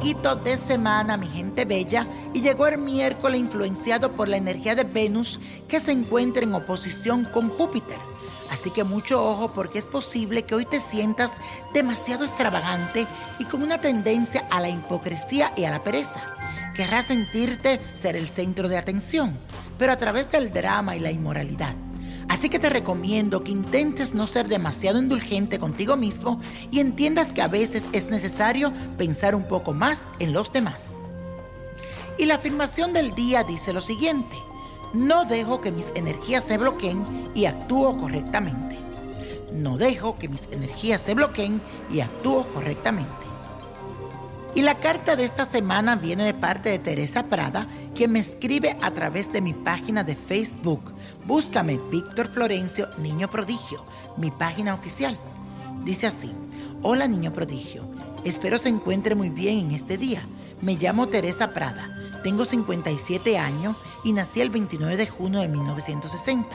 ombliguito de semana, mi gente bella, y llegó el miércoles influenciado por la energía de Venus que se encuentra en oposición con Júpiter. Así que mucho ojo porque es posible que hoy te sientas demasiado extravagante y con una tendencia a la hipocresía y a la pereza. Querrás sentirte ser el centro de atención, pero a través del drama y la inmoralidad. Así que te recomiendo que intentes no ser demasiado indulgente contigo mismo y entiendas que a veces es necesario pensar un poco más en los demás. Y la afirmación del día dice lo siguiente, no dejo que mis energías se bloqueen y actúo correctamente. No dejo que mis energías se bloqueen y actúo correctamente. Y la carta de esta semana viene de parte de Teresa Prada, que me escribe a través de mi página de Facebook Búscame Víctor Florencio, Niño Prodigio, mi página oficial. Dice así, hola Niño Prodigio, espero se encuentre muy bien en este día. Me llamo Teresa Prada, tengo 57 años y nací el 29 de junio de 1960.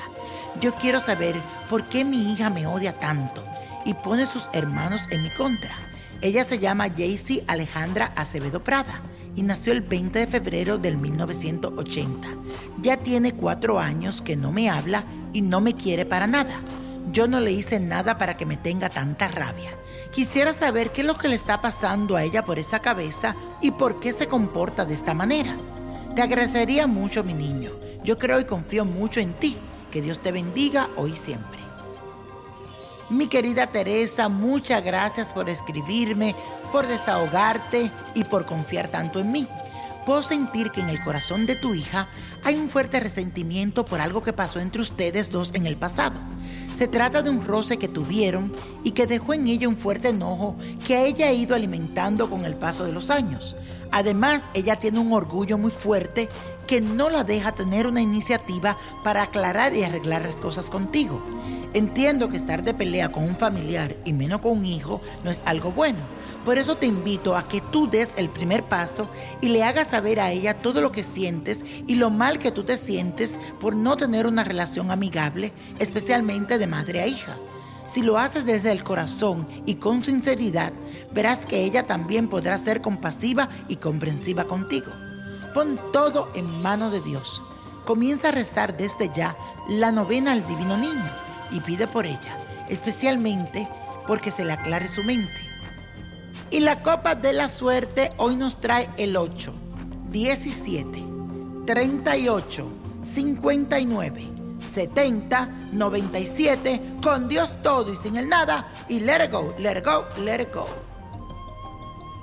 Yo quiero saber por qué mi hija me odia tanto y pone sus hermanos en mi contra. Ella se llama Jaycee Alejandra Acevedo Prada y nació el 20 de febrero del 1980. Ya tiene cuatro años que no me habla y no me quiere para nada. Yo no le hice nada para que me tenga tanta rabia. Quisiera saber qué es lo que le está pasando a ella por esa cabeza y por qué se comporta de esta manera. Te agradecería mucho, mi niño. Yo creo y confío mucho en ti. Que Dios te bendiga hoy y siempre. Mi querida Teresa, muchas gracias por escribirme, por desahogarte y por confiar tanto en mí. Puedo sentir que en el corazón de tu hija hay un fuerte resentimiento por algo que pasó entre ustedes dos en el pasado. Se trata de un roce que tuvieron y que dejó en ella un fuerte enojo que ella ha ido alimentando con el paso de los años. Además, ella tiene un orgullo muy fuerte que no la deja tener una iniciativa para aclarar y arreglar las cosas contigo. Entiendo que estar de pelea con un familiar y menos con un hijo no es algo bueno. Por eso te invito a que tú des el primer paso y le hagas saber a ella todo lo que sientes y lo mal que tú te sientes por no tener una relación amigable, especialmente de madre a hija. Si lo haces desde el corazón y con sinceridad, verás que ella también podrá ser compasiva y comprensiva contigo. Pon todo en manos de Dios. Comienza a rezar desde ya la novena al Divino Niño y pide por ella, especialmente porque se le aclare su mente. Y la copa de la suerte hoy nos trae el 8, 17, 38, 59, 70, 97, con Dios todo y sin el nada, y let it go, let it go, let it go.